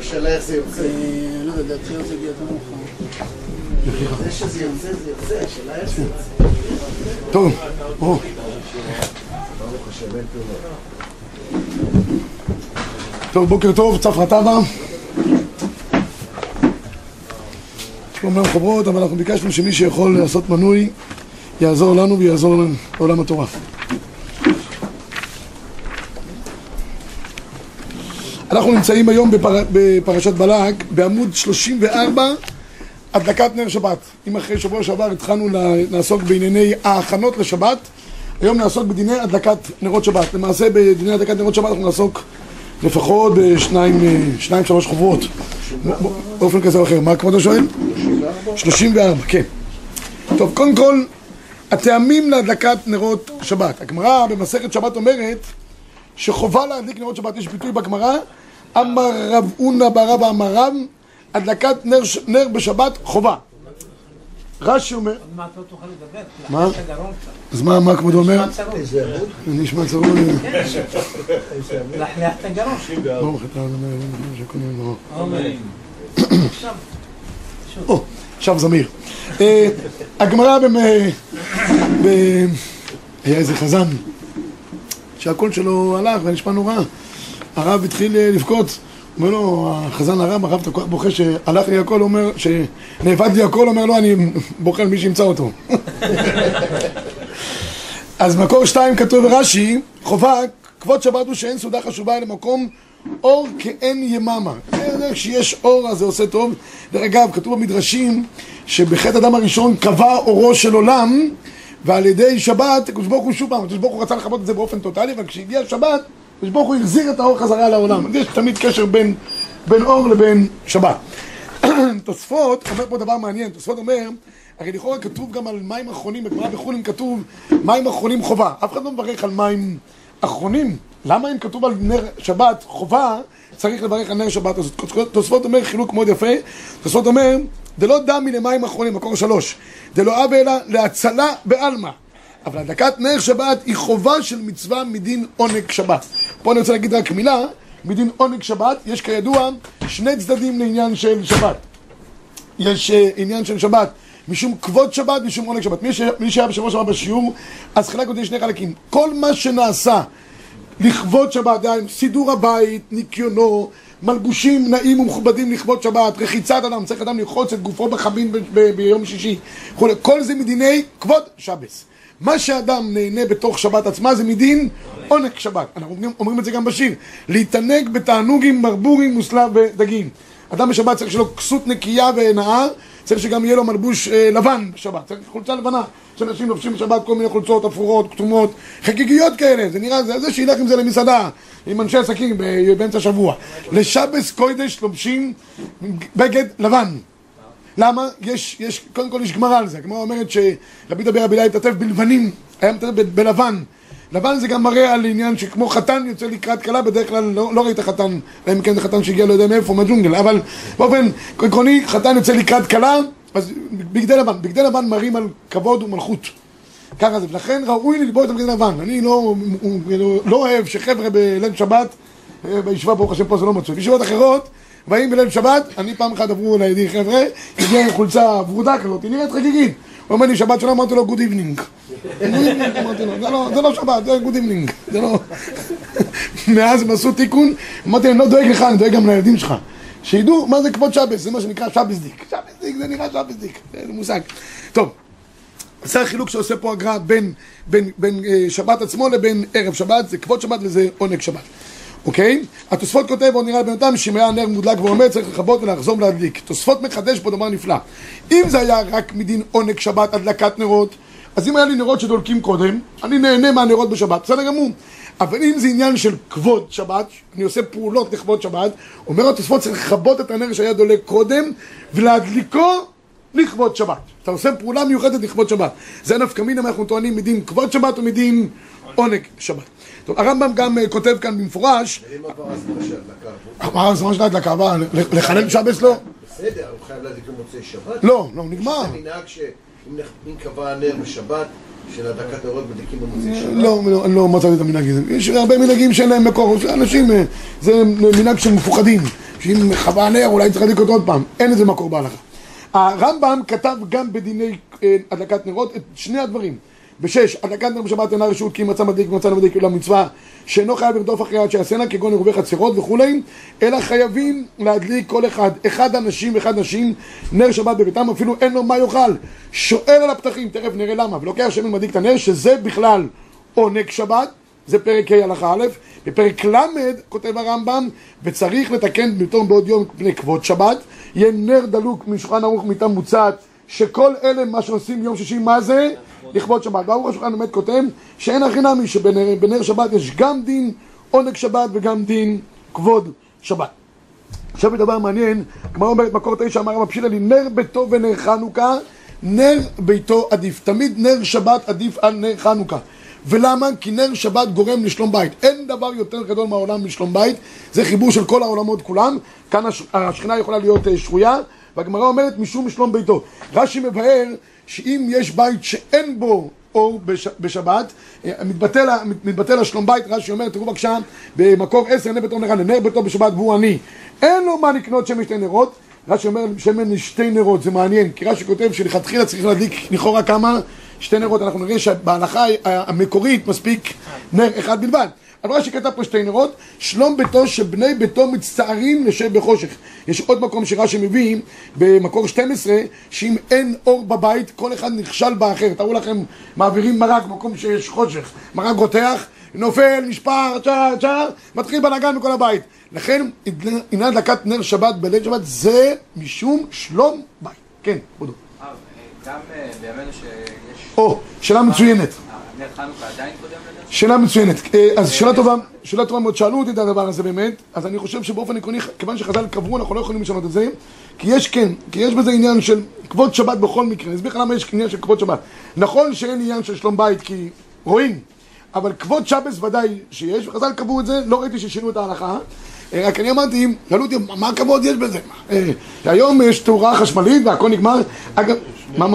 השאלה איך זה יוצא. לא יודע, לדעתי זה מאוחר. זה יוצא, זה יוצא, השאלה איך זה יוצא. טוב, או. טוב, בוקר טוב, צפרא טבא. אומנם חוברות, אבל אנחנו ביקשנו שמי שיכול לעשות מנוי יעזור לנו ויעזור לעולם התורה. אנחנו נמצאים היום בפר... בפרשת בלק, בעמוד 34, הדלקת נר שבת. אם אחרי שבוע שעבר התחלנו לעסוק בענייני ההכנות לשבת, היום נעסוק בדיני הדלקת נרות שבת. למעשה בדיני הדלקת נרות שבת אנחנו נעסוק לפחות בשניים, שניים, שלוש חוברות. באופן כזה או אחר. מה כבודו שואל? 34, כן. טוב, קודם כל, הטעמים להדלקת נרות שבת. הגמרא במסכת שבת אומרת שחובה להדליק נרות שבת. יש ביטוי בגמרא, אמר רב אונא ברב אמר רב, הדלקת נר, נר בשבת חובה. רש"י אומר... עוד מעט לא תוכל לדבר, מה? אז מה, מה כבודו אומר? נשמע צרוד. זה נשמע צרוד. לחלח את הגרון. ברוך אתה אדוני יום ברוך. אומרים. עכשיו, זמיר. אה, הגמרא במ... ב- היה איזה חזן שהקול שלו הלך ונשמע נורא. הרב התחיל אה, לבכות. אומר לו, החזן הרב, הרב אתה בוכה שהלך לי הקול, אומר, שנאבד לי הקול, אומר לו, אני בוכה על מי שימצא אותו. אז מקור שתיים כתוב ברש"י, חובה, כבוד שבת הוא שאין סעודה חשובה אלא מקום אור כאין יממה. זה כשיש אור אז זה עושה טוב. דרך אגב, כתוב במדרשים שבחטא אדם הראשון קבע אורו של עולם ועל ידי שבת, הקדוש ברוך הוא שוב פעם, הקדוש ברוך הוא רצה לכבות את זה באופן טוטאלי, אבל כשהגיע שבת, הקדוש ברוך הוא החזיר את האור חזרה לעולם. יש תמיד קשר בין, בין אור לבין שבת. תוספות אומר פה דבר מעניין, תוספות אומר, הרי לכאורה כתוב גם על מים אחרונים, בגמרא בחולין כתוב מים אחרונים חובה, אף אחד לא מברך על מים אחרונים, למה אם כתוב על נר שבת חובה, צריך לברך על נר שבת הזאת? תוספות אומר חילוק מאוד יפה, תוספות אומר, דלא דמי למים אחרונים, מקור שלוש, דלא אבה אלא להצלה בעלמא אבל הדלקת נר שבת היא חובה של מצווה מדין עונג שבת. פה אני רוצה להגיד רק מילה, מדין עונג שבת, יש כידוע שני צדדים לעניין של שבת. יש uh, עניין של שבת משום כבוד שבת, משום עונג שבת. מי, ש... מי שהיה בשבוע שעבר בשיעור, אז חילק אותי לשני חלקים. כל מה שנעשה לכבוד שבת, דהיינו, סידור הבית, ניקיונו, מלבושים נעים ומכובדים לכבוד שבת, רחיצת אדם, צריך אדם לרחוץ את גופו בחמין ב- ב- ביום שישי. כל זה מדיני כבוד שבס. מה שאדם נהנה בתוך שבת עצמה זה מדין עונג שבת. אנחנו אומרים, אומרים את זה גם בשיר. להתענג בתענוגים, ברבורים, מוסלב ודגים. אדם בשבת צריך שלו כסות נקייה ונאה, צריך שגם יהיה לו מלבוש אה, לבן בשבת, צריך חולצה לבנה. יש אנשים לובשים בשבת כל מיני חולצות אפורות, כתומות, חגיגיות כאלה, זה נראה, זה, זה שילך עם זה למסעדה, עם אנשי עסקים באמצע השבוע. לשבס קוידש לובשים בגד לבן. למה? יש, יש, קודם כל יש גמרא על זה, הגמרא אומרת שרבי דבי רבי אליי התעטף בלבנים, היה מתעטף בלבן. לבן זה גם מראה על עניין שכמו חתן יוצא לקראת כלה, בדרך כלל לא, לא ראית חתן, אלא אם כן זה חתן שהגיע לא יודע מאיפה, מהג'ונגל, אבל באופן עקרוני חתן יוצא לקראת כלה, אז בגדי לבן, בגדי לבן מראים על כבוד ומלכות. ככה זה, ולכן ראוי ללבוש את הבגדי לבן. אני לא, לא, לא אוהב שחבר'ה בליל שבת, אה, בישיבה ברוך השם פה זה לא מצוי, בישיבות אחרות, באים בליל שבת, אני פעם אחת עברו לידי חבר'ה, הגיע עם חולצה ורודה כזאת, היא נראית חגיגית. הוא אומר לי שבת שלום, אמרתי לו good evening. אמרתי לו, "זה לא- זה לא שבת, זה good evening, זה לא... מאז הם עשו תיקון, אמרתי להם, לא דואג לך, אני דואג גם לילדים שלך. שידעו מה זה כבוד שבס, זה מה שנקרא שבסדיק. שבסדיק זה נראה שבסדיק, זה מושג. טוב, זה החילוק שעושה פה הגר"א בין, בין, בין אה, שבת עצמו לבין ערב שבת, זה כבוד שבת וזה עונג שבת. אוקיי? התוספות כותב, עוד נראה לבן אדם, שאם היה נר מודלק ועומד, צריך לכבות ולחזור ולהדליק. תוספות מחדש פה דבר נפלא. אם זה היה רק מדין עונג שבת, הדלקת נרות, אז אם היה לי נרות שדולקים קודם, אני נהנה מהנרות בשבת, בסדר גמור. אבל אם זה עניין של כבוד שבת, אני עושה פעולות לכבוד שבת, אומר התוספות צריך לכבות את הנר שהיה דולק קודם ולהדליקו לכבוד שבת. אתה עושה פעולה מיוחדת לכבוד שבת. זה נפקא מינה אם אנחנו טוענים מדין כבוד שבת ומדין עונג שבת. טוב, הרמב"ם גם אה, כותב כאן במפורש, אם עבר הזמן של הדלקה, מה הזמן של ההדלקה הבאה? לחלל שבס לא? בסדר, הוא חייב להדליק במוצאי שבת. לא, לא, נגמר. זה מנהג שאם קבע הנר בשבת, של הדקת נרות מדליקים במוצאי שבת. לא, לא, לא מצאתי את המנהג הזה. יש הרבה מנהגים שאין להם מקור, אנשים, אה, זה מנהג של מפוחדים, שאם חווה נר אולי צריך להדליק אותו עוד פעם, אין לזה מקור בהלכה. הרמב"ם כתב גם בדיני אה, הדלקת נרות את שני הדברים. בשש, הדלקת נר בשבת אינה רשות כי אם מצא מדליק ומצא לא מדליק אלא מצווה שאינו חייב לרדוף אחרי עד שיעשנה כגון עירובי חצרות וכולי אלא חייבים להדליק כל אחד, אחד אנשים ואחד נשים נר שבת בביתם אפילו אין לו מה יאכל שואל על הפתחים, תכף נראה למה ולוקח שמן מדליק את הנר שזה בכלל עונג שבת זה פרק ה' הלכה א', בפרק ל' כותב הרמב"ם וצריך לתקן בתום בעוד יום מפני כבוד שבת יהיה נר דלוק משולחן ערוך מיטה מוצעת שכל אלה מה שעושים יום שישי מה זה? לכבוד שבת. ברוך השולחן באמת כותב שאין הכי נמי שבנר בנר שבת יש גם דין עונג שבת וגם דין כבוד שבת. עכשיו דבר מעניין, הגמרא אומרת מקור תשע אמר רב פשילה לי נר ביתו ונר חנוכה נר ביתו עדיף, תמיד נר שבת עדיף על נר חנוכה. ולמה? כי נר שבת גורם לשלום בית. אין דבר יותר גדול מהעולם משלום בית. זה חיבור של כל העולמות כולם. כאן הש- השכינה יכולה להיות אה, שרויה. והגמרא אומרת משום שלום ביתו. רש"י מבאר שאם יש בית שאין בו אור בש, בשבת, אה, מתבטל, מתבטל השלום בית, רש"י אומר, תראו בבקשה, במקור עשר, נר ביתו נר נר ביתו בשבת והוא עני. אין לו מה לקנות שמן שתי נרות, רש"י אומר, שמן לשתי נרות, זה מעניין, כי רש"י כותב שלכתחילה צריך להדליק לכאורה כמה? שתי נרות, אנחנו נראה שבהלכה המקורית מספיק נר אחד בלבד. אבל רש"י כתב פה שתי נרות, שלום ביתו שבני ביתו מצטערים לשב בחושך. יש עוד מקום שרש"י מביא, במקור 12, שאם אין אור בבית, כל אחד נכשל באחר. תראו לכם, מעבירים מרק במקום שיש חושך. מרק רותח, נופל, נשפר, צ'ר, צ'ר, מתחיל בלאגן בכל הבית. לכן, עניין הדלקת נר שבת בליל שבת זה משום שלום בית. כן, כבודו. אה, גם אה, בימינו שיש... או, שאלה מצוינת. אה, נר חנוכה עדיין קודם? שאלה מצוינת. אה, אז שאלה טובה, שאלה טובה מאוד. שאלו אותי את הדבר הזה באמת, אז אני חושב שבאופן עקרוני, כיוון שחז"ל קבעו, אנחנו לא יכולים לשנות את זה, כי יש כן, כי יש בזה עניין של כבוד שבת בכל מקרה. אני אסביר לך למה יש עניין של כבוד שבת. נכון שאין עניין של שלום בית, כי רואים, אבל כבוד שבס ודאי שיש, וחז"ל קבעו את זה, לא ראיתי ששינו את ההלכה. אה, רק אני אמרתי, שאלו אותי, מה הכבוד יש בזה? אה, היום יש תאורה חשמלית והכל נגמר. אגב, מה?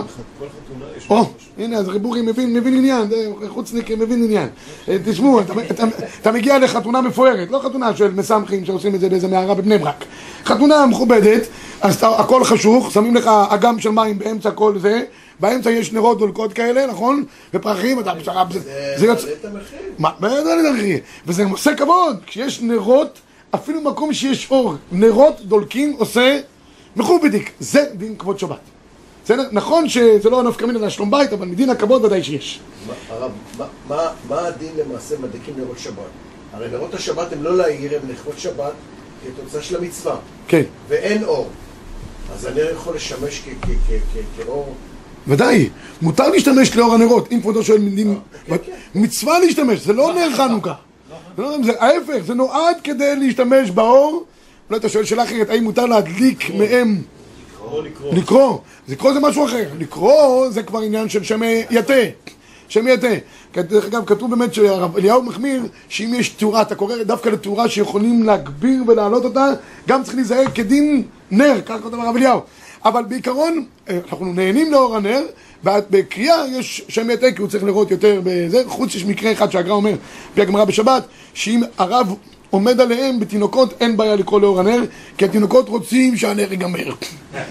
או, הנה, אז ריבורי מבין, מבין עניין, זה חוצניק מבין עניין. אה, תשמעו, אתה, אתה, אתה מגיע לחתונה מפוארת, לא חתונה של מסמכים שעושים את זה באיזה מערה בבני ברק. חתונה מכובדת, אז אתה, הכל חשוך, שמים לך אגם של מים באמצע כל זה, באמצע יש נרות דולקות כאלה, נכון? ופרחים, אתה... זה, זה יוצא... מעלה את המחיר. מה, מה ידע לדרכי? וזה עושה כבוד, כשיש נרות, אפילו במקום שיש אור, נרות דולקים עושה מכובדיק, זה דין כבוד שבת. בסדר? נכון שזה לא נפקא מינה לשלום בית, אבל מדין הכבוד ודאי שיש. הרב, מה- הדין למעשה מדליקים נרות שבת? הרי נרות השבת הם לא להעיר, הם לכבוד שבת כתוצאה של המצווה. כן, ואין אור. אז הנר יכול לשמש כאור. ודאי. מותר להשתמש לאור הנרות, אם כבודו שואל מדין... כן, כן. מצווה להשתמש, זה לא נר חנוכה. זה לא- זה ההפך, זה נועד כדי להשתמש באור. אולי אתה שואל שאלה אחרת, האם מותר להדליק מהם... לקרוא. לקרוא זה משהו אחר. לקרוא זה כבר עניין של שם יתה. שם יתה. דרך אגב, כתוב באמת שהרב אליהו מחמיר שאם יש תאורה, אתה קורא דווקא לתאורה שיכולים להגביר ולהעלות אותה, גם צריך להיזהר כדין נר, כך כותב הרב אליהו. אבל בעיקרון, אה, אנחנו נהנים לאור הנר, ובקריאה יש שם יתה, כי הוא צריך לראות יותר בזה, חוץ יש מקרה אחד שהגר"א אומר, לפי הגמרא בשבת, שאם הרב עומד עליהם בתינוקות אין בעיה לקרוא לאור הנר כי התינוקות רוצים שהנר ייגמר.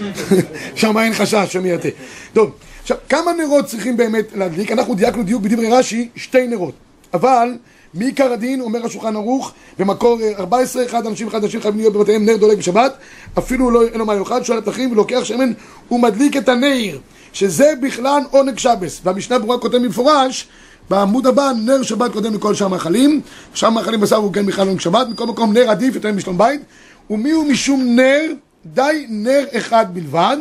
שם אין חשש, שם יתה טוב, עכשיו כמה נרות צריכים באמת להדליק? אנחנו דייקנו דיוק בדברי רש"י שתי נרות. אבל מעיקר הדין אומר השולחן ערוך במקור אה, 14 אחד אנשים אחד אנשים חייבים להיות בבתיהם נר דולק בשבת אפילו לא, אין לו מה יאכל שואל הפתחים ולוקח שמן ומדליק את הנר שזה בכלל עונג שבס. והמשנה ברורה כותב במפורש בעמוד הבא, נר שבת קודם לכל שאר מאכלים, שאר מאכלים בשר הוא כן בכלל עונג שבת, מכל מקום נר עדיף יותר משלום בית, ומי הוא משום נר, די נר אחד בלבד,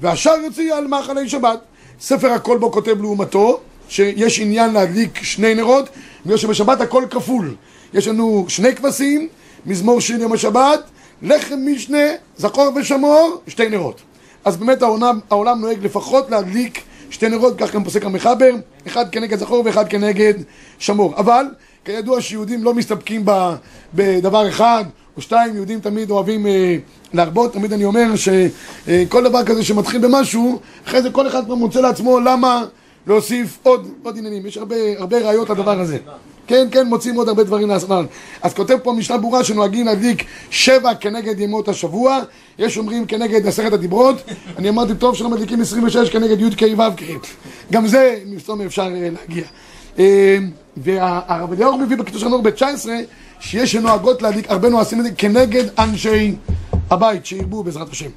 והשאר יוציא על מאכלי שבת. ספר הכל בו כותב לעומתו, שיש עניין להדליק שני נרות, בגלל שבשבת הכל כפול. יש לנו שני כבשים, מזמור שיר יום השבת, לחם משנה, זכור ושמור, שתי נרות. אז באמת העולם, העולם נוהג לפחות להדליק שתי נרות, כך גם פוסק המחבר, אחד כנגד זכור ואחד כנגד שמור. אבל, כידוע שיהודים לא מסתפקים בדבר אחד או שתיים, יהודים תמיד אוהבים אה, להרבות, תמיד אני אומר שכל דבר כזה שמתחיל במשהו, אחרי זה כל אחד כבר מוצא לעצמו למה להוסיף עוד, עוד עניינים, יש הרבה, הרבה ראיות לדבר הזה. כן, כן, מוצאים עוד הרבה דברים לעשות. אז כותב פה משנה ברורה שנוהגים להדליק שבע כנגד ימות השבוע, יש אומרים כנגד עשרת הדיברות, אני אמרתי טוב שלא מדליקים 26 כנגד י' כ' ו' כ', גם זה מסתום אפשר אה, להגיע. אה, והרב אליהו מביא בקיצור שלנו ב-19 שיש שנוהגות להדליק, הרבה נועשים את זה כנגד אנשי הבית שירבו בעזרת השם.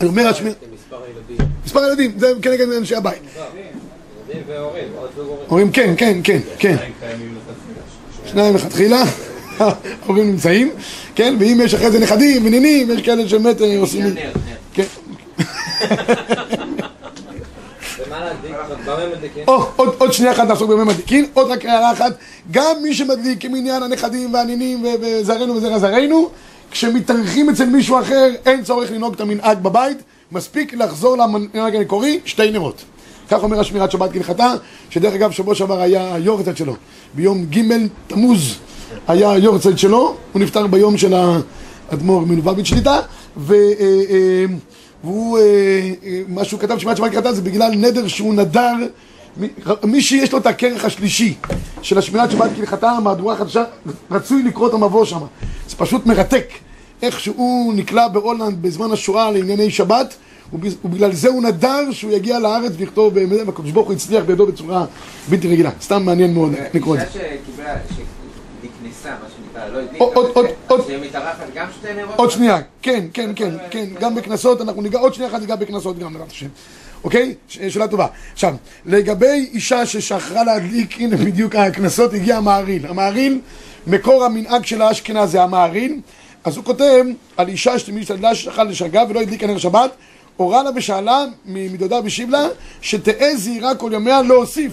אני אומר. מספר הילדים. מספר ילדים, זה כנגד אנשי הבית. אומרים כן, כן, כן, כן. שניים לכתחילה, ההורים נמצאים, כן, ואם יש אחרי זה נכדים ונינים, יש כאלה שבאמת אה, עושים... כן. במה עוד, שנייה אחת נעסוק במי מדליקין, עוד רק הערה אחת, גם מי שמדליק כמניין הנכדים והנינים וזרענו וזרע זרענו, כשמתארחים אצל מישהו אחר, אין צורך לנהוג את המנהג בבית, מספיק לחזור למנהג המקורי, שתי נרות. כך אומר השמירת שבת כהלכתה, שדרך אגב שבוע שעבר היה היורצייט שלו, ביום ג' תמוז היה היורצייט שלו, הוא נפטר ביום של האדמו"ר מלובביץ' שליטה, ו... אה, אה, והוא, אה, מה שהוא כתב בשמירת שבת כהלכתה זה בגלל נדר שהוא נדר מי- שיש לו את הכרך השלישי של השמירת שבת כהלכתה, המהדורה החדשה, רצוי לקרוא את המבוא שם. זה פשוט מרתק. איך שהוא נקלע בהולנד בזמן השואה לענייני שבת, ובגלל זה הוא נדר שהוא יגיע לארץ ויכתוב, באמת, והקדוש ברוך הוא הצליח בידו בצורה בלתי רגילה. סתם מעניין מאוד לקרוא את זה. אישה שקיבלה, שנקנסה, מה שנקרא, לא עוד- עוד- עוד- שמתארחת גם שתי נרות? עוד שנייה, כן, כן, כן, כן, גם בקנסות, אנחנו ניגע, עוד שנייה אחת ניגע בקנסות גם, בעזרת השם. אוקיי? שאלה טובה. עכשיו, לגבי אישה ששכרה להדליק, הנה בדיוק הקנסות, הגיע המעריל. המעריל, מקור המנהג של האשכנז זה המעריל, אז הוא כותב על אישה שמשתדלה ששכרה לשגה ולא הדליקה נר שבת, הורה לה ושאלה מדודה ושיב לה, שתהא זהירה כל ימיה להוסיף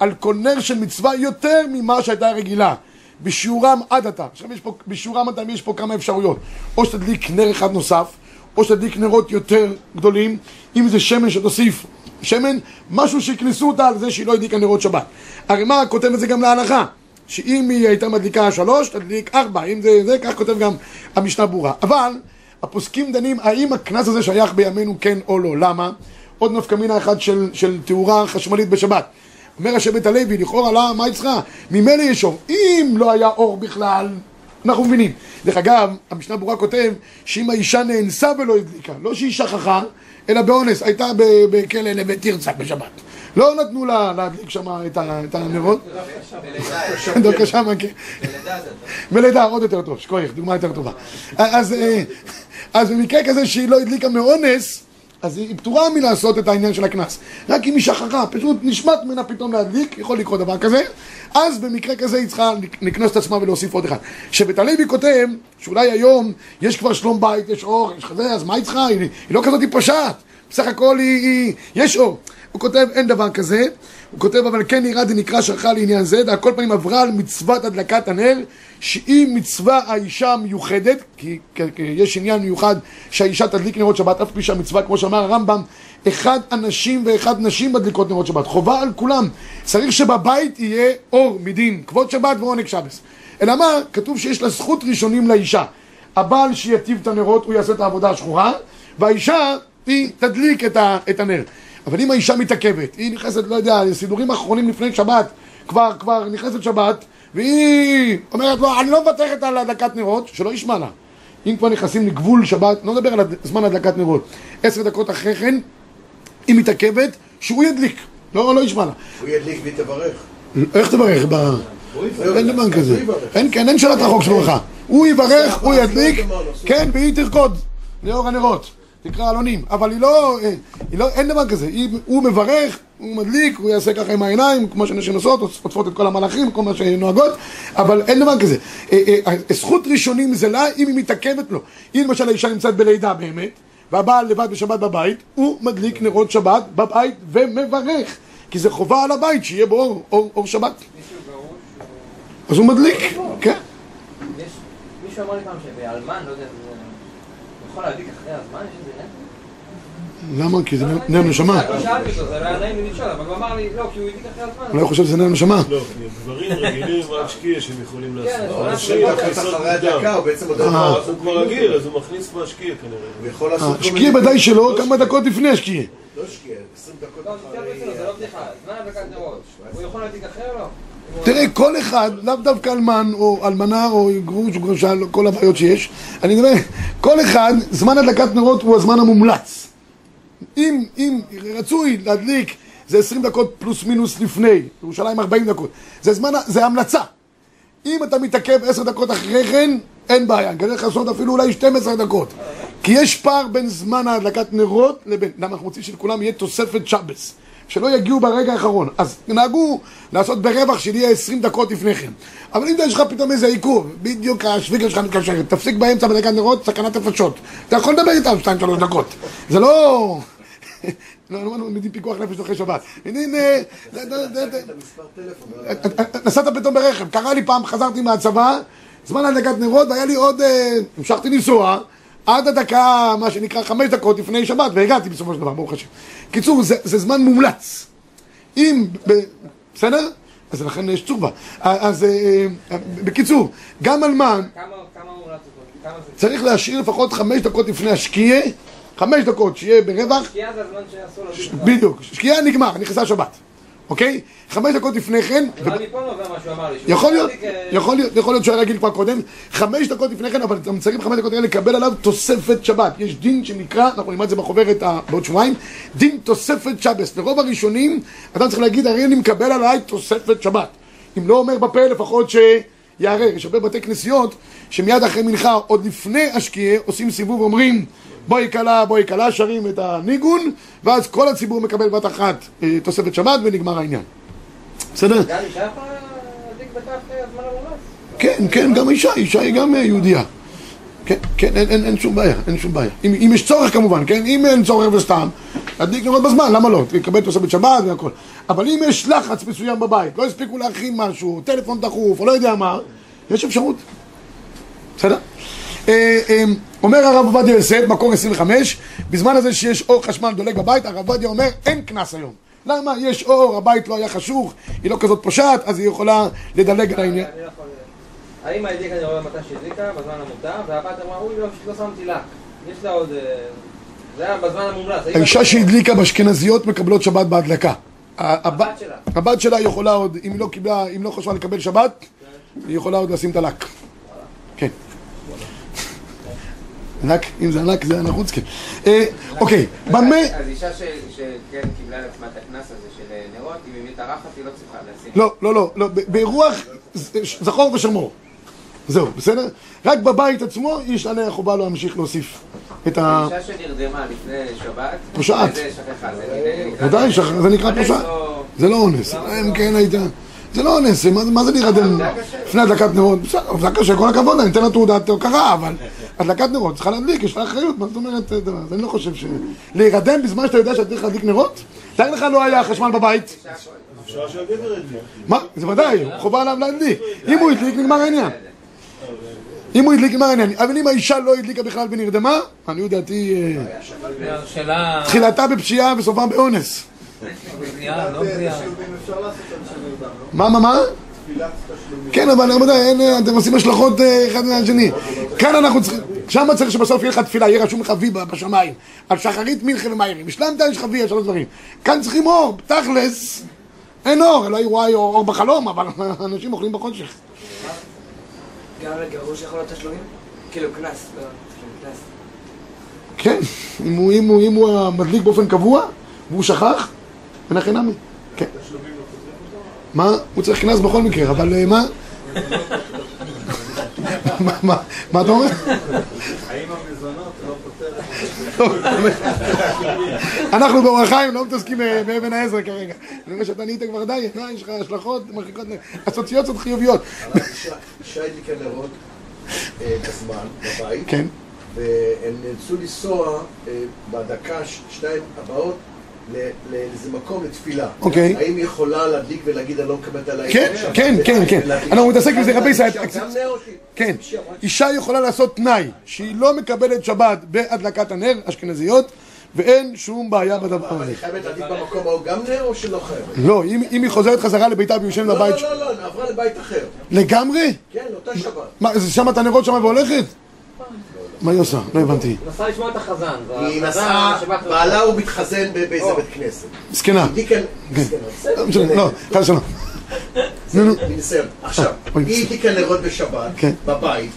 על כל נר של מצווה יותר ממה שהייתה רגילה. בשיעורם עד עתה. עכשיו יש פה, בשיעורם עד עתה יש פה כמה אפשרויות. או שתדליק נר אחד נוסף, או שתדליק נרות יותר גדולים, אם זה שמן שתוסיף שמן, משהו שיקנסו אותה על זה שהיא לא הדליקה נרות שבת. הרמ"א כותב את זה גם להלכה, שאם היא הייתה מדליקה שלוש, תדליק ארבע, אם זה זה, כך כותב גם המשנה ברורה. אבל הפוסקים דנים האם הקנס הזה שייך בימינו כן או לא, למה? עוד נפקא מינה אחת של, של תאורה חשמלית בשבת. אומר השבט הלוי, לכאורה, לא, מה היא צריכה? ממילא יש אור. אם לא היה אור בכלל, אנחנו מבינים. דרך אגב, המשנה ברורה כותב שאם האישה נאנסה ולא הדליקה, לא שהיא שכחה, אלא באונס, הייתה בכלא נווה תרצה בשבת. לא נתנו לה להדליק שם את הנרות. דווקא שמה, כן. מלידה עוד יותר טוב, שכוייך, דוגמה יותר טובה. אז, אה, אז במקרה כזה שהיא לא הדליקה מאונס, אז היא פטורה מלעשות את העניין של הקנס. רק אם היא שכחה, פשוט נשמט ממנה פתאום להדליק, יכול לקרות דבר כזה, אז במקרה כזה היא צריכה לקנוס את עצמה ולהוסיף עוד אחד. שבית הלוי כותב שאולי היום יש כבר שלום בית, יש אור, יש כזה, אז מה היא צריכה? היא, היא לא כזאת פושעת. בסך הכל היא, היא, יש אור. הוא כותב אין דבר כזה, הוא כותב אבל כן נראה דנקרא שכחה לעניין זה, על כל פנים עברה על מצוות הדלקת הנר, שהיא מצווה האישה המיוחדת, כי, כי, כי יש עניין מיוחד שהאישה תדליק נרות שבת, אף פי שהמצווה, כמו שאמר הרמב"ם, אחד אנשים ואחד נשים מדליקות נרות שבת, חובה על כולם, צריך שבבית יהיה אור מדין, כבוד שבת ועונג שבס. אלא מה? כתוב שיש לה זכות ראשונים לאישה. הבעל שיטיב את הנרות, הוא יעשה את העבודה השחורה, והאישה, היא תדליק את, ה, את הנר. אבל אם האישה מתעכבת, היא נכנסת, לא יודע, לסידורים אחרונים לפני שבת, כבר, כבר נכנסת שבת, והיא אומרת לו, אני לא מוותרת על הדלקת נרות, שלא ישמע לה. אם כבר נכנסים לגבול שבת, לא נדבר על זמן הדלקת נרות, עשר דקות אחרי כן, היא מתעכבת, שהוא ידליק, לא, לא ישמע לה. הוא ידליק והיא תברך. איך תברך? אין דבר כזה. אין, כן, אין שאלת רחוק של ברכה. הוא יברך, הוא ידליק, אסור. כן, והיא תרקוד לאור הנרות. תקרא עלונים. אבל היא לא, אה, היא לא, אין דבר כזה. היא, הוא מברך, הוא מדליק, הוא יעשה ככה עם העיניים, כמו שנשים עושות, עוטפות את כל המלאכים, כל מה שנוהגות, אבל אין דבר כזה. אה, אה, זכות ראשונים זה לה אם היא מתעכבת לו. אם למשל האישה נמצאת בלידה באמת, והבעל לבד בשבת בבית, הוא מדליק נרות שבת בבית ומברך. כי זה חובה על הבית שיהיה בו אור, אור, אור שבת. אז הוא מדליק, כן. יש, מישהו אמר לי פעם שבאלמן, לא יודע. יכול להדליק אחרי הזמן, יש איזה נר? למה? כי זה נר נשמה. לא שאלתי אותו, זה לא היה נעים לי לשאול, אבל הוא אמר לי, לא, כי הוא הדליק אחרי הזמן. אולי הוא חושב שזה נר נשמה. לא, כי דברים רגילים רק שקיע שהם יכולים כן, לעשות. אחרי. הוא אה. הוא כבר רגיל, אז הוא מכניס מהשקיע כנראה. השקיע מיני... ודאי שלא, כמה דקות לפני השקיע. לא שקיע, 20 דקות לא, אחרי... זה לא בדיחה. זמן הדלקת נרות. הוא יכול להדליק אחר או לא? תראה, כל אחד, לאו דווקא אלמן או אלמנה או גרוש או גרושה, לא- כל הבעיות שיש, אני מדבר, כל אחד, זמן הדלקת נרות הוא הזמן המומלץ. אם, אם רצוי להדליק, זה 20 דקות פלוס מינוס לפני, ירושלים 40 דקות. זה זמן, זה המלצה. אם אתה מתעכב 10 דקות אחרי כן, אין בעיה. אני לך לעשות אפילו אולי 12 דקות. כי יש פער בין זמן ההדלקת נרות לבין... למה אנחנו רוצים שלכולם יהיה תוספת שבס. שלא יגיעו ברגע האחרון. אז נהגו לעשות ברווח של יהיה 20 דקות לפני כן. אבל אם יש לך פתאום איזה עיכוב, בדיוק השוויגר שלך מתקשר, תפסיק באמצע בדקת נרות, סכנת נפשות. אתה יכול לדבר איתם 2-3 דקות. זה לא... לא, לא, לא, מדין פיקוח נפש אחרי שבת. לא? נסעת פתאום ברכב, קרה לי פעם, חזרתי מהצבא, זמן הדלקת נרות, והיה לי עוד, אה, המשכתי לנסוע, עד הדקה, מה שנקרא, חמש דקות לפני שבת, והגעתי בסופו של דבר, ברוך השם. קיצור, זה, זה זמן מומלץ. אם, ב, בסדר? אז לכן יש צורבה. אז אה, אה, בקיצור, גם אלמן? צריך להשאיר לפחות חמש דקות לפני השקיעה, חמש דקות, שיהיה ברווח, שקיעה זה הזמן שאסור להדליק. בדיוק, שקיעה נגמר, נכנסה שבת, אוקיי? חמש דקות לפני כן. שהוא יכול להיות, יכול להיות, יכול להיות שהוא היה רגיל כבר קודם, חמש דקות לפני כן, אבל אתם צריכים חמש דקות האלה לקבל עליו תוספת שבת. יש דין שנקרא, אנחנו נלמד את זה בחוברת בעוד שבועיים, דין תוספת שבס. לרוב הראשונים, אדם צריך להגיד, הרי אני מקבל עליי תוספת שבת. אם לא אומר בפה, לפחות שיערער. יש הרבה בתי כנסיות, שמיד אחרי מנחה, עוד לפני השקיעה, עושים סיבוב ואומרים, בואי כלה, בואי כלה, שרים את הניגון, ואז כל הציבור מקבל בת אחת אה, תוספת שבת ונגמר העניין. בסדר? כן, כן, גם אישה, אישה היא גם אה, יהודייה. כן, כן, אין, אין, אין שום בעיה, אין שום בעיה. אם, אם יש צורך כמובן, כן? אם אין צורך וסתם, להדליק נרות בזמן, למה לא? תקבל תוספת שבת והכל. אבל אם יש לחץ מסוים בבית, לא הספיקו להכין משהו, טלפון דחוף, או לא יודע מה, יש אפשרות. בסדר? אה, אה, אומר הרב עובדיה יוסף, מקור 25, בזמן הזה שיש אור חשמל דולק בבית, הרב עובדיה אומר, אין קנס היום. למה? יש אור, הבית לא היה חשוך, היא לא כזאת פושעת, אז היא יכולה לדלג על העניין. האמא הדליקה, אני רואה מתי שהדליקה, בזמן המותר, והבת אמרה, אוי, לא, לא שמתי לק. יש לה עוד... אה, זה היה בזמן המומלץ. האישה שהדליקה באשכנזיות מקבלות שבת בהדלקה. הבת שלה. הבת שלה יכולה עוד, אם היא לא קיבלה, אם לא חשבה לקבל שבת, היא יכולה עוד לשים את הלק. כן. ענק, אם זה ענק זה נחוץ, כן. אה, אוקיי, במה... אז אישה שכן קיבלה לעצמה את הקנס הזה של אה, נרות, אם היא מתארחת היא לא צריכה לשים. לא, לא, לא, לא, ב- באירוח ז- זכור ושמור. זהו, בסדר? רק בבית עצמו יש עליה חובה להמשיך להוסיף את ה... אישה שנרדמה לפני שבת, פושעת. זה נקרא- ודאי, שכ- זה נקרא אונס פושעת. או- זה לא אונס. אם כן הייתה... זה לא אונס, מה, זה להירדם לפני הדלקת נרות? בסדר, זה קשה, כל הכבוד, אני אתן לה תעודת הוקרה, אבל הדלקת נרות צריכה להדליק, יש לה אחריות, מה זאת אומרת? אה, אני לא חושב ש... להירדם בזמן שאתה יודע שאתה צריך להדליק נרות? תאר לך לא היה חשמל בבית. אפשר שהגבר ידליק. מה? זה ודאי, חובה עליו להדליק. אם הוא הדליק, נגמר העניין. אם הוא הדליק, נגמר העניין. אבל אם האישה לא הדליקה בכלל ונרדמה, אני דעתי, אה. תחילתה בפשיעה וסופה באונס. מה, מה, מה? כן, אבל רבותיי, אה, אתם עושים השלכות אה, אחד מהשני. כאן אנחנו צריכים, שם צריך שבסוף יהיה לך תפילה, יהיה רשום לך וי בשמיים. על שחרית, מלכה ומאירים. השלמת, יש לך וי, על שלוש דברים. כאן צריכים אור, תכלס. אין אור, אלוהי וואי אור אור בחלום, אבל אנשים אוכלים בחושך. גם לגרוש יכול להיות תשלומים? כאילו קנס, לא, קנס. כן, אם הוא, אם הוא, אם הוא מדליק באופן קבוע, והוא שכח, הכי נמי. כן. מה? הוא צריך קנס בכל מקרה, אבל אה, מה? מה- אתה אומר? האם המזונות לא פותרת? אנחנו באור החיים לא מתעסקים אה, באבן העזר כרגע. אני רואה שאתה נהיית כבר די, אה, יש לך השלכות מרחיקות, אסוציאציות חיוביות. אישה- הדליקה נרות אה, בזמן, בבית, כן. והם נאלצו לנסוע אה, בדקה, שתיים הבאות, לאיזה מקום לתפילה. אוקיי. האם היא יכולה להדליק ולהגיד, אני לא מקבלת עליי... כן, שבת"? כן, כן, כן. ולהדליק- אנחנו מתעסק עם זה רבי ישראל. כן, אישה יכולה לעשות תנאי שהיא לא מקבלת שבת בהדלקת הנר, אשכנזיות, ואין שום בעיה בדבר אבל הזה. היא חייבת להדליק במקום ההוא גם נר או שלא חייבת? לא, אם אם היא חוזרת חזרה לביתה ויושבת לא, בבית, לא, לא, לא, עברה לבית אחר. לגמרי? כן, לאותה שבת. מה, שמה את הנרות שמה והולכת? מה היא עושה? לא הבנתי. נסעה לשמוע את החזן. היא נסעה, בעלה הוא מתחזן באיזה. בית כנסת. זקנה. הדליקה... כן. זקנה, לא לא, חס ושלום. נו, נו. עכשיו, היא. הדליקה נרות בשבת, כן. בבית,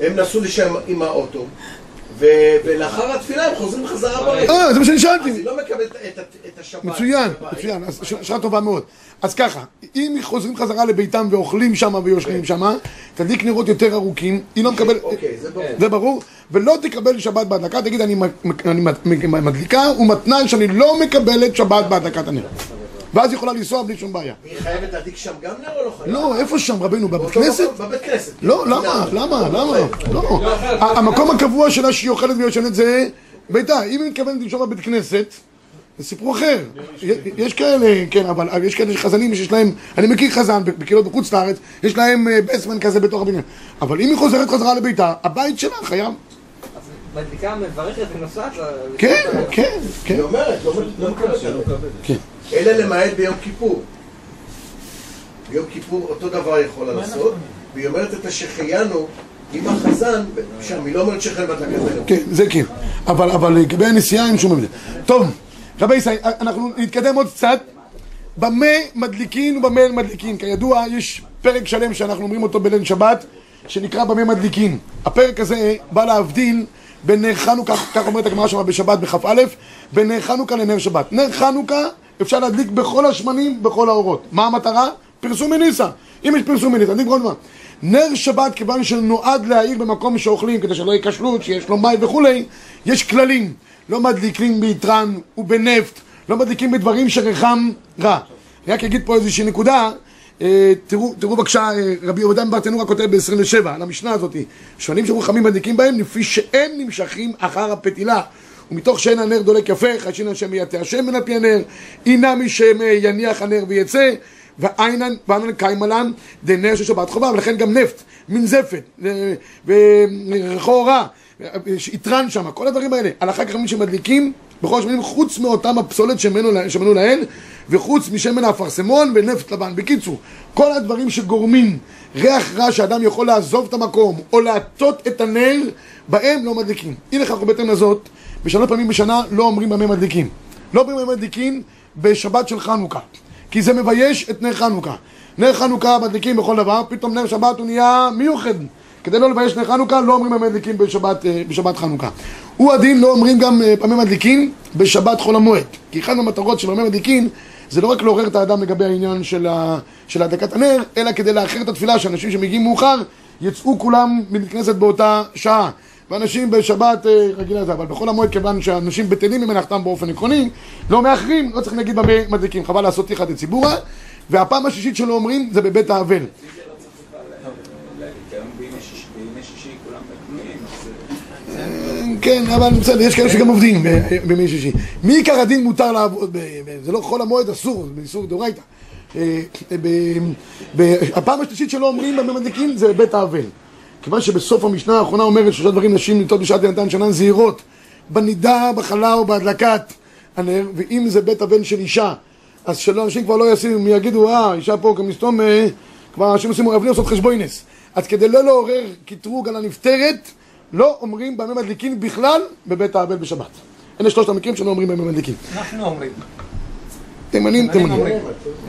הם נסעו לשם עם האוטו, ולאחר התפילה הם חוזרים חזרה הביתה. אה, זה מה שאני אז שאלתי. היא לא מקבלת את השבת. מצוין. מצוין, אז שאלה טובה מאוד. אז ככה, אם חוזרים חזרה לביתם ואוכלים שם ויושבים שם, תדליק נרות יותר ארוכים, היא לא מקבלת... אוקיי, זה ברור. זה ברור, ולא תקבל שבת בהדלקה, תגיד אני מדליקה, ומתנאי שאני לא מקבלת שבת בהדלקת הנר. ואז היא יכולה לנסוע בלי שום בעיה. היא חייבת להדליק שם גם נר או לא חייבת? לא, איפה שם רבנו? בבית כנסת? בבית כנסת. לא, למה? למה? למה? לא. ה- המקום הקבוע שלה שהיא אוכלת ויושנת זה ביתה. אם היא מתכוונת לנשום בבית כנסת, זה סיפור אחר. יש כאלה, כן, אבל יש כאלה חזנים שיש להם, אני מכיר חזן בקהילות בחוץ לארץ, יש להם אה, בסמן כזה בתוך הבניין. אבל אם היא חוזרת חזרה לביתה, הבית שלה חייב. מדליקה מברכת ונוסעת. כן, כן, כן. היא אומרת, לא לא מקבלת. אלא למעט ביום כיפור. ביום כיפור אותו דבר יכולה לעשות, והיא אומרת את השחיינו עם החזן, שם היא לא אומרת שחיינו בהדלקת הנר. כן, זה כן. אבל, אבל לגבי הנסיעה אין שום הבדל. טוב, רבי ישראל, אנחנו נתקדם עוד קצת. במה מדליקין ובמה אין מדליקין. כידוע, יש פרק שלם שאנחנו אומרים אותו בליל שבת, שנקרא במה מדליקין. הפרק הזה בא להבדיל בין נר חנוכה, כך אומרת הגמרא שם בשבת בכ"א, בין נר חנוכה לנר שבת. נר חנוכה אפשר להדליק בכל השמנים, בכל האורות. מה המטרה? פרסום מניסה. אם יש פרסום מניסה, תדליק כל הזמן. נר שבת, כיוון שנועד להאיר במקום שאוכלים, כדי שלא יהיה שיש לו מים וכולי, יש כללים. לא מדליקים ביתרן ובנפט, לא מדליקים בדברים שריחם רע. אני רק אגיד פה איזושהי נקודה, אה, תראו, תראו בבקשה, אה, רבי יהודה מברטנורה כותב ב-27, על המשנה הזאת, שונים שרוחמים מדליקים בהם, לפי שאין נמשכים אחר הפתילה. ומתוך שאין הנר דולק יפה, חשין השם ויתה השם מן על פי הנר, אינם משם אה, יניח הנר ויצא, ואינן ואינן קיימלן דנר של שבת חובה, ולכן גם נפט, מנזפת, אה, ורחורה, יתרן שם, כל הדברים האלה. על אחר כך מי שמדליקים בכל השמנים, חוץ מאותם הפסולת שמנו לאל, וחוץ משמן האפרסמון ונפט לבן. בקיצור, כל הדברים שגורמים ריח רע שאדם יכול לעזוב את המקום, או להטות את הנר, בהם לא מדליקים. אי לכך ובהתאם לזאת, בשלוש פעמים בשנה לא אומרים במה מדליקים. לא אומרים במה מדליקים בשבת של חנוכה. כי זה מבייש את נר חנוכה. נר חנוכה מדליקים בכל דבר, פתאום נר שבת הוא נהיה מיוחד. כדי לא לבייש נר חנוכה, לא אומרים במה מדליקים בשבת, אה, בשבת חנוכה. הוא הדין, לא אומרים גם אה, פעמים מדליקים בשבת חול המועד. כי אחת מהמטרות של פעמים מדליקים זה לא רק לעורר את האדם לגבי העניין של, ה, של הדלקת הנר, אלא כדי לאחר את התפילה, שאנשים שמגיעים מאוחר יצאו כולם מבית כנסת באותה שעה. ואנשים בשבת אה, רגילה לזה, אבל בחול המועד כיוון שאנשים בטלים ממלאכתם באופן עקרוני, לא מאחרים, לא צריך להגיד במה מדליקים, חבל לעשות תיכא דציבורא, והפעם השישית שלא אומרים זה בבית האבל. אז כן, אבל בסדר, יש כאלה שגם עובדים ב- בימי שישי. מעיקר הדין מותר לעבוד, זה לא חול המועד אסור, זה איסור דאורייתא. אה, הפעם השלישית שלא אומרים במה מדליקים זה בבית האבל. כיוון שבסוף המשנה האחרונה אומרת שלושה דברים נשים לטעות בשעת ינתן שנן זהירות בנידה, בחלה או בהדלקת הנר, ואם זה בית אבל של אישה, אז שלא אנשים כבר לא ישימו, יגידו, אה, אישה פה כמסתום, אה, כבר אנשים עושים אבלים לעשות חשבוינס. אז כדי לא לעורר קטרוג על הנפטרת, לא אומרים במה מדליקים בכלל בבית האבל בשבת. אלה שלושת המקרים שלא אומרים במה מדליקים. אנחנו אומרים. תימנים, תימנים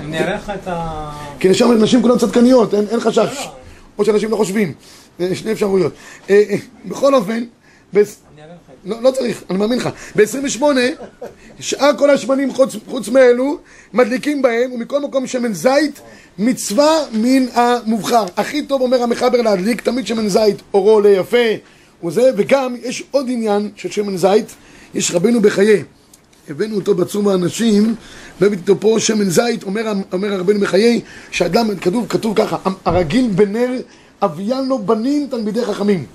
נראה לך את ה... כי שם נשים כולן צדקניות, אין, אין חשש. או שאנשים לא חושבים. זה שני אפשרויות. אה, אה, בכל אופן, לא, לא צריך, אני מאמין לך. ב-28, שאר כל השמנים חוץ, חוץ מאלו, מדליקים בהם, ומכל מקום שמן זית, מצווה מן המובחר. הכי טוב אומר המחבר להדליק, תמיד שמן זית אורו עולה יפה, וזה, וגם יש עוד עניין של שמן זית, יש רבנו בחיי. הבאנו אותו בצום האנשים, והבאתי אותו פה שמן זית, אומר, אומר הרבנו בחיי, שאדם, כתוב, כתוב ככה, הרגיל בנר אביין לו בנים תלמידי חכמים.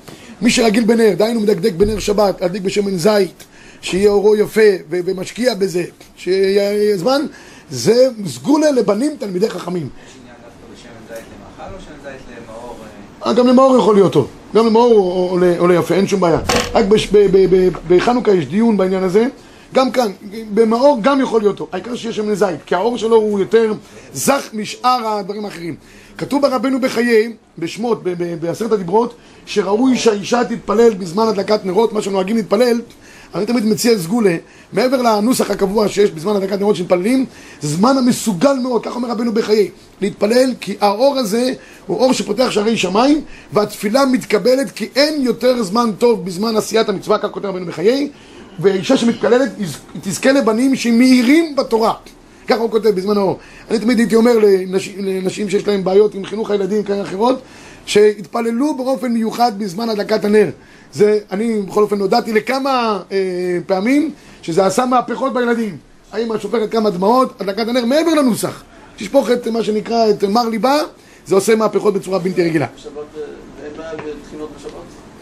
מי שרגיל בנר, דהיינו מדקדק בנר שבת, להדליק בשמן זית, שיהיה אורו יפה ומשקיע בזה, שיהיה זמן, זה סגולה לבנים תלמידי חכמים. אה, גם למאור יכול להיות טוב, גם למאור עולה, יפה, אין שום בעיה. רק בחנוכה יש דיון בעניין הזה, גם כאן, במאור גם יכול להיות טוב, העיקר שיש שמן זית, כי האור שלו הוא יותר זך משאר הדברים האחרים. כתוב ברבנו בחיי, בשמות, בעשרת הדיברות, שראוי שהאישה תתפלל בזמן הדלקת נרות, מה שנוהגים להתפלל. אני תמיד מציע סגולה, מעבר לנוסח הקבוע שיש בזמן הדלקת נרות שמתפללים, זמן המסוגל מאוד, כך אומר רבנו בחיי, להתפלל, כי האור הזה הוא אור שפותח שערי שמיים, והתפילה מתקבלת כי אין יותר זמן טוב בזמן עשיית המצווה, כך כותב רבנו בחיי, ואישה שמתפללת תזכה לבנים שמאירים בתורה. ככה הוא כותב בזמנו. אני תמיד הייתי אומר לנשים, לנשים שיש להן בעיות עם חינוך הילדים כאלה אחרות, שהתפללו באופן מיוחד בזמן הדלקת הנר. זה, אני בכל אופן הודעתי לכמה אה, פעמים שזה עשה מהפכות בילדים. האמא שופכת כמה דמעות, הדלקת הנר מעבר לנוסח. תשפוך את מה שנקרא, את מר ליבה, זה עושה מהפכות בצורה בלתי רגילה. בשבת, אה, אין בעיה בתחינות בשבת?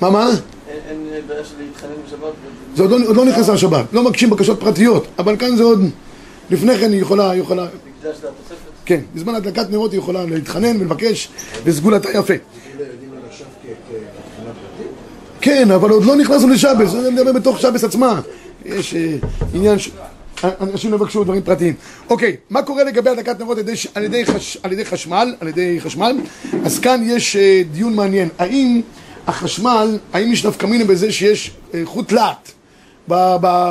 מה, מה? אין- בעיה של להתחנן בשבת? זה עוד לא, עוד לא נכנס לשבת, לא מבקשים בקשות פרטיות, אבל כאן זה עוד... לפני כן היא יכולה, היא יכולה? כן, בזמן הדלקת נרות היא יכולה להתחנן ולבקש, וסגולתה יפה. לא? כן, אבל עוד לא נכנסנו לשבס, אני מדבר בתוך שבס עצמה. יש אה, עניין ש... אנשים לא יבקשו דברים פרטיים. אוקיי, מה קורה לגבי הדלקת נרות על ידי, על ידי, חש... על ידי חשמל? על ידי חשמל? אז כאן יש אה, דיון מעניין. האם החשמל, האם יש נפקא מינה בזה שיש אה, חוט להט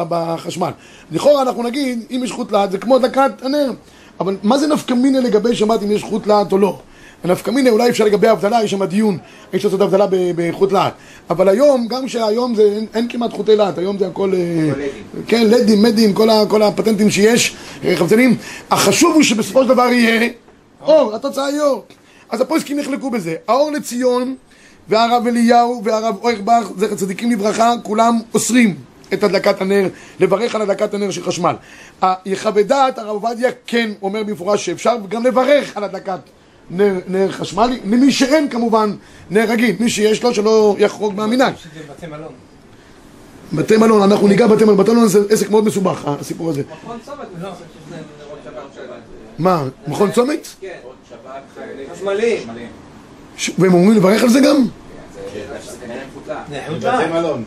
בחשמל? לכאורה אנחנו נגיד, אם יש חוט להט זה כמו הדלקת הנר. אבל מה זה נפקא מינה לגבי שבת אם יש חוט להט או לא? הנפקא מינה אולי אפשר לגבי הבדלה, יש שם דיון, יש לעשות הבדלה ב- בחוט להט. אבל היום, גם שהיום זה, אין, אין כמעט חוטי להט, היום זה הכל... אה, כן, לדים, מדים, כל, ה, כל הפטנטים שיש, אה, חמצנים. החשוב הוא שבסופו של דבר יהיה אור, התוצאה היא אור. אז הפוסקים נחלקו בזה. האור לציון והרב אליהו והרב אוירבך, זכר צדיקים לברכה, כולם אוסרים את הדלקת הנר, לברך על הדלקת הנר של חשמל. דעת, הרב עובדיה כן אומר במפורש שאפשר גם לברך על הדלקת נר, נר חשמלי, למי שאין כמובן נר רגיל, מי שיש לו שלא יחרוג מהמנהג. שזה בתי מלון. בתי מלון, אנחנו ניגע בתי מלון, בתי מלון זה עסק מאוד מסובך, הסיפור הזה. מכון צומת, לא. מה, מכון צומת? כן. ש- והם אומרים לברך על זה גם?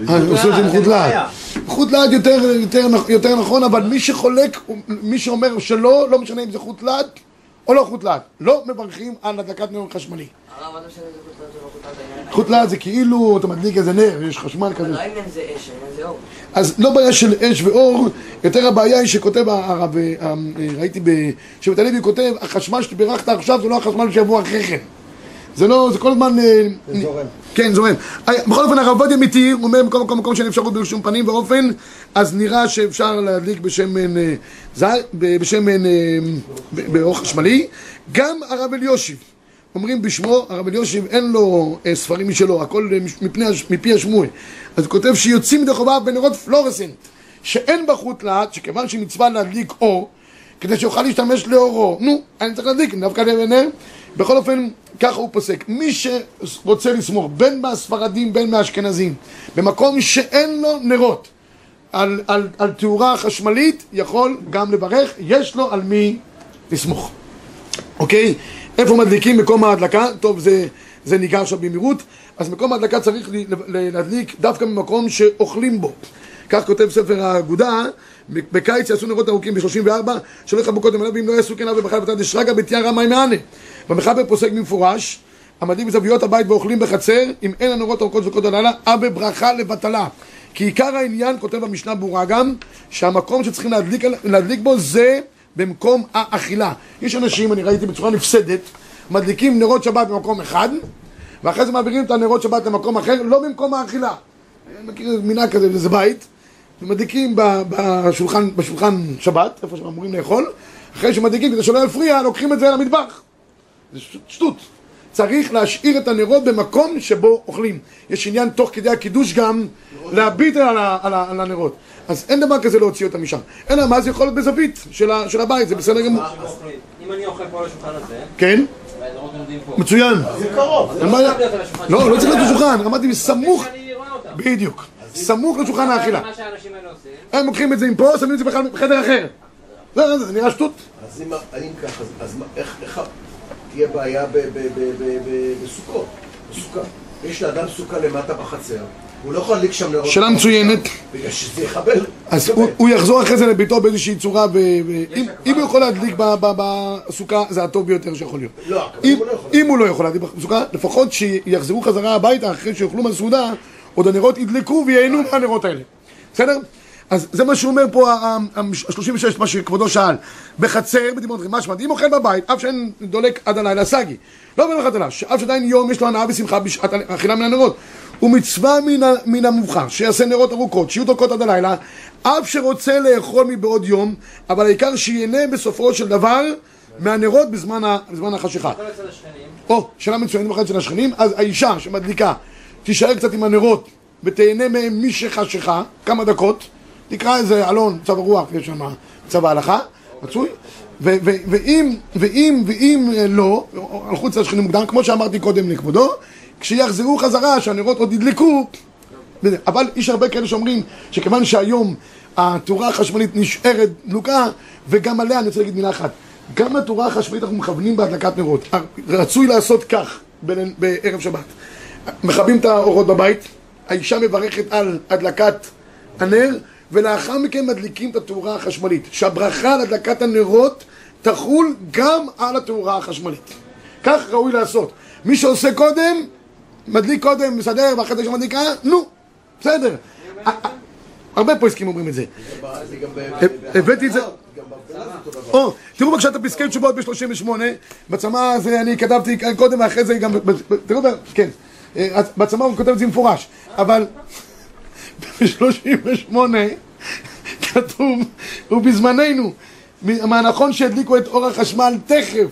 אה, הם עושים את זה עם. חוט להט יותר, יותר, נכ- יותר נכון, אבל מי שחולק, מי שאומר שלא, לא משנה אם זה חוט להט או לא חוט להט. לא מברכים על הדלקת נר חשמלי. זה זה לא זה כאילו אתה מדליק איזה נר, יש חשמל כזה. לא העניין זה אש, העניין זה אור. אז לא בעיה של אש ואור, יותר הבעיה היא שכותב הרב, אה, אה, ראיתי בשבט הלוי כותב, החשמל שבירכת עכשיו זה לא החשמל שיבוא אחרי כן. זה לא, זה כל הזמן... אה, זורם. כן, זורם. אה, בכל אופן, הרב עובדיה מתיר, הוא אומר בכל מקום, שאין אפשרות בשום פנים ואופן, אז נראה שאפשר להדליק בשמן אה, בשמן באור חשמלי. גם הרב אליושיב, אומרים בשמו, הרב אליושיב אין לו ספרים משלו, הכל מפני, מפי השמואל. אז הוא כותב שיוצאים ידי חובה בנרות פלורסנט, שאין בה חוט להט, שכיוון שהיא מצווה להדליק אור, כדי שיוכל להשתמש לאורו. נו, אני צריך להדליק, דווקא נר. בכל אופן, ככה הוא פוסק. מי שרוצה לסמוך, בין מהספרדים בין מהאשכנזים, במקום שאין לו נרות, על, על, על תאורה חשמלית, יכול גם לברך, יש לו על מי לסמוך. אוקיי? איפה מדליקים מקום ההדלקה? טוב, זה, זה ניגע עכשיו במהירות. אז מקום ההדלקה צריך להדליק דווקא במקום שאוכלים בו. כך כותב ספר האגודה, בקיץ יעשו נרות ארוכים ב-34, שלא יכבו קודם עליו, ואם לא יעשו כן אבי בחל ותד שרגא בתיה רמי מענה. במחבר פוסק במפורש, המדליק בזוויות הבית ואוכלים בחצר, אם אין הנרות ארוכות זוקות הלילה, אבי ברכה לבטלה. כי עיקר העניין, כותב במשנה ברורה גם, שהמקום שצריכים להדליק, להדליק בו זה במקום האכילה. יש אנשים, אני ראיתי בצורה נפסדת, מדליקים נרות שבת במקום אחד, ואחרי זה מעבירים את הנרות שבת למקום אחר, לא במקום האכילה. אני מכיר מנהג כזה, זה בית, ומדליקים בשולחן, בשולחן שבת, איפה שאמורים לאכול, אחרי שמדליקים, כדי שלא יפריע, לוקחים את זה למטבח. זה שטות. צריך להשאיר את הנרות במקום שבו אוכלים. יש עניין תוך כדי הקידוש גם להביט על, ה- על, ה- על הנרות. אז אין דבר כזה להוציא אותם משם. אלא מה זה יכול להיות בזווית של, ה- של הבית, זה בסדר גמור. אם אני אוכל פה על השולחן הזה, כן? מצוין. זה קרוב. אין לא. לא צריך להיות בשולחן, אמרתי סמוך, שאני רואה אותם. בדיוק, סמוך לשולחן האכילה. הם לוקחים את זה עם פה, שמים את זה בכלל בחדר אחר. זה, זה, זה נראה שטות. אז אם, ככה, אז, איך, תהיה בעיה ב, ב, ב, ב, ב, בסוכות? סוכה. יש לאדם סוכה למטה בחצר, הוא לא יכול להדליק שם נרות. שאלה מצוינת. בגלל שזה יחבל. אז. הוא, יחזור אחרי זה לביתו באיזושהי צורה, ואם אם הוא יכול להדליק ב- ב- בסוכה, זה הטוב ביותר שיכול להיות. לא, לא. אם הוא לא יכול להדליק בסוכה, לפחות שיחזרו חזרה הביתה אחרי שיאכלו מהסעודה, עוד הנרות ידלקו וייהנו מהנרות האלה. בסדר? אז זה מה שהוא אומר פה, ה-36, מה שכבודו שאל. בחצר, בדימון משמע, אם אוכל בבית, אף שאין דולק עד הלילה, סגי. לא לך תלה, שאף שעדיין יום יש לו הנאה ושמחה בשעת אכילה מן הנרות. ומצווה מן, המובחר, שיעשה נרות ארוכות, שיהיו דולקות עד הלילה, אף שרוצה לאכול מבעוד יום, אבל העיקר שיהנה בסופו של דבר מהנרות בזמן, בזמן החשיכה. אצל. או, שאלה מצוינת בחצי של השכנים, אז האישה שמדליקה תישאר קצת עם הנרות ותהנה מהם משחשיכה, כמה דקות, תקרא איזה אלון, צו הרוח, יש שם צו ההלכה, מצוי, ואם, ואם, ואם אה, לא, הלכו אצל השכנים מוקדם, כמו שאמרתי קודם לכבודו, כשיחזרו חזרה, שהנרות עוד ידלקו. אבל יש הרבה כאלה שאומרים שכיוון שהיום התאורה החשמלית נשארת דלוקה, וגם עליה אני רוצה להגיד מילה אחת. גם התאורה החשמלית אנחנו מכוונים בהדלקת נרות. רצוי לעשות כך בערב שבת. מכבים את האורות בבית, האישה מברכת על הדלקת הנר, ולאחר מכן מדליקים את התאורה החשמלית. שהברכה על הדלקת הנרות תחול גם על התאורה החשמלית. כך ראוי לעשות. מי שעושה קודם, מדליק קודם, מסדר, ואחרי זה שמדליקה, נו, בסדר. הרבה פוסקים אומרים את זה. הבאתי את זה... או, תראו בבקשה את הפסקי תשובות ב-38, בצמא הזה אני כתבתי קודם ואחרי זה גם, תראו, כן, אז בצמא הוא כותב את זה במפורש, אבל ב-38 כתוב, ובזמננו, מהנכון שהדליקו את אור החשמל תכף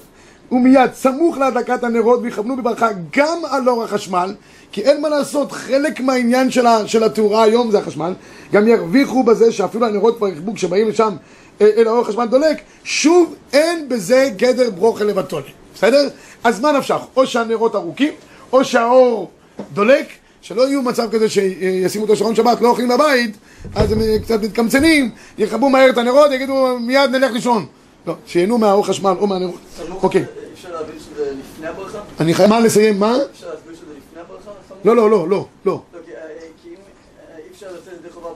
ומיד, סמוך להדלקת הנרות, ויכוונו בברכה גם על אור החשמל, כי אין מה לעשות, חלק מהעניין של, של התאורה היום זה החשמל, גם ירוויחו בזה שאפילו הנרות כבר יכבו כשבאים לשם אה, אל האור החשמל דולק, שוב אין בזה גדר ברוכה לבטולה, בסדר? אז מה נפשך? או שהנרות ארוכים, או שהאור דולק, שלא יהיו מצב כזה שישימו את השעון שבת, לא אוכלים בבית, אז הם קצת מתקמצנים, יכבו מהר את הנרות, יגידו מיד נלך לישון. לא, שיהנו מהאור חשמל או מהנרות. אוקיי, אפשר להבין שזה לפני הברכה? אני חייב מה לסיים, מה? אפשר להסביר שזה לפני הברכה? לא, לא, לא, לא, לא. כי, אם אי אפשר לצאת ידי חובה.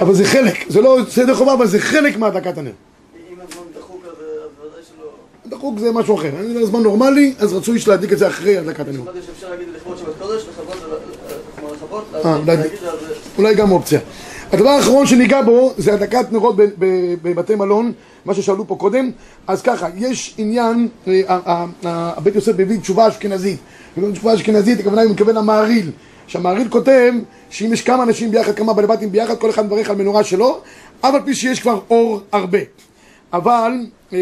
אבל זה חלק, זה לא סדר חובה, אבל זה חלק מהדלקת הנר. אם הזמן דחוק אז אז ודאי שלא... דחוק זה משהו אחר. אני מדבר על זמן נורמלי, אז רצוי להדליק את זה אחרי הדלקת לכבוד, אה, אה. אולי גם אופציה. הדבר האחרון שניגע בו זה הדלקת נרות בבתי מלון, מה ששאלו פה קודם. אז ככה, יש עניין, אה, הבית יוסף מביא תשובה אשכנזית. תשובה אשכנזית, הכוונה הוא מתכוון למעריל. שהמעריל כותב שאם יש כמה אנשים ביחד, כמה בעלי בתים ביחד, כל אחד מברך על מנורה שלו, אף על פי שיש כבר אור הרבה. אבל אה,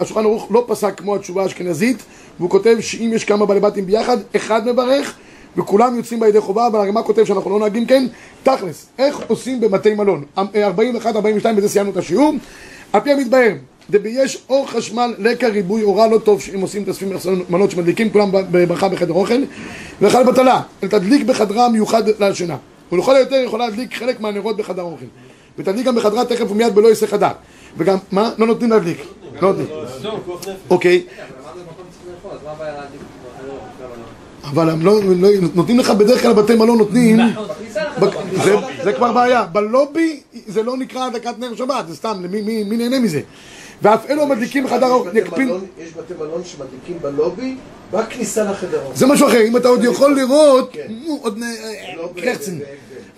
השולחן ערוך לא פסק כמו התשובה האשכנזית, והוא כותב שאם יש כמה בעלי בתים ביחד, אחד מברך וכולם יוצאים בידי חובה, אבל הרמ"א כותב שאנחנו לא נוהגים כן. תכלס, איך עושים בבתי מלון? 41, 42, בזה סיימנו את השיעור. על פי המתבהר, דביש אור חשמל לקה ריבוי אורה לא טוב שאם עושים תאספים מנות שמדליקים כולם בברכה בחדר אוכל ואכל בטלה, תדליק בחדרה המיוחד לשינה ולכל היותר יכולה להדליק חלק מהנרות בחדר אוכל ותדליק גם בחדרה תכף ומיד בלא היסח הדעת וגם, מה? לא נותנים להדליק לא נותנים אוקיי אבל? לא, לא? הם לא, לא, נותנים לך בדרך כלל בתי מלון נותנים. זה, זה כבר בעיה, בלובי זה לא נקרא הדלקת נר שבת, זה סתם, מי, מי, מי נהנה מזה? ואף אלו מדליקים בחדר יש האוכל, יקפין, יש בתי מלון שמדליקים בלובי, בכניסה לחדר האוכל. זה משהו אחר, אם אתה עוד יכול לראות, כן. נו, עוד לא ב-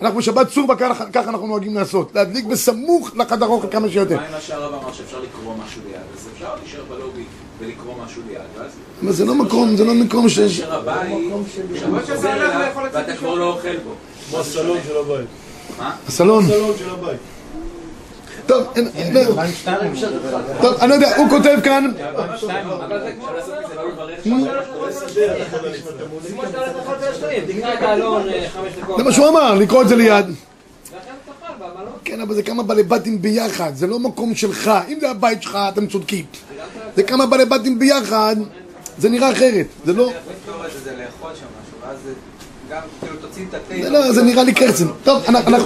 אנחנו בשבת צורבה ככה ככה אנחנו נוהגים לעשות, להדליק בסמוך לחדר האוכל כמה שיותר. מה עם מה שהרב אמר שאפשר לקרוא משהו ליד? אז אפשר להישאר בלובי ולקרוא משהו ליד, ואז... אבל זה לא מקום, זה לא מקום ש... כאשר הבית, אצל ואתה כבר לא אוכל בו. כמו הסלון של הבית. הסלון. הסלון של הבית. טוב, אין- לא- טוב, אני לא יודע, הוא כותב כאן, זה לא מה שהוא אמר, לקרוא את זה ליד. תאכל במלון. כן, אבל זה כמה בעלי בתים ביחד, זה לא מקום שלך. אם זה הבית שלך, אתם צודקים. זה כמה בעלי בתים ביחד, זה נראה אחרת. זה לא... כאילו. זה לא, זה נראה לי קרצן. טוב, אנחנו...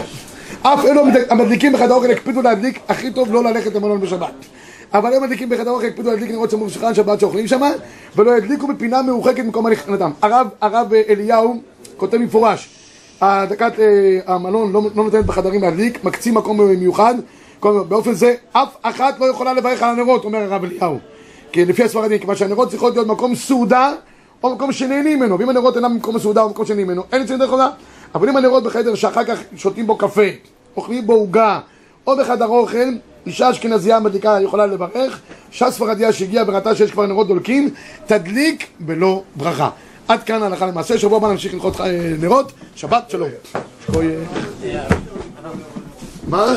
אף אלו המדליקים בחדר האוכל הקפידו להדליק, הכי טוב לא ללכת למלון בשבת. אבל הם מדליקים בחדר אוכל, הקפידו להדליק נרות סמוך לשולחן שבת שאוכלים שם, ולא ידליקו בפינה מרוחקת ממקום הנחלתם. הרב, הרב אליהו כותב מפורש, הדקת אה, המלון לא, לא נותנת בחדרים להדליק, מקצים מקום מיוחד, כל- באופן זה אף אחת לא יכולה לברך על הנרות, אומר הרב אליהו. כי לפי הספרדים, כיוון שהנרות צריכות להיות מקום סעודה או מקום שנהנים ממנו, ואם הנרות אינם במקום הסעודה או מקום שנהנים ממנו, אין אצלנו דרך עבודה. אבל אם הנרות בחדר שאחר כך שותים בו קפה, אוכלים בו עוגה, או בחדר אוכל, אישה אשכנזייה מדליקה יכולה לברך, אישה ספרדיה שהגיעה וראתה שיש כבר נרות דולקים, תדליק בלא ברכה. עד כאן הלכה למעשה, שבוע הבא נמשיך ללכות אה, נרות, שבת שלום. אה, מה?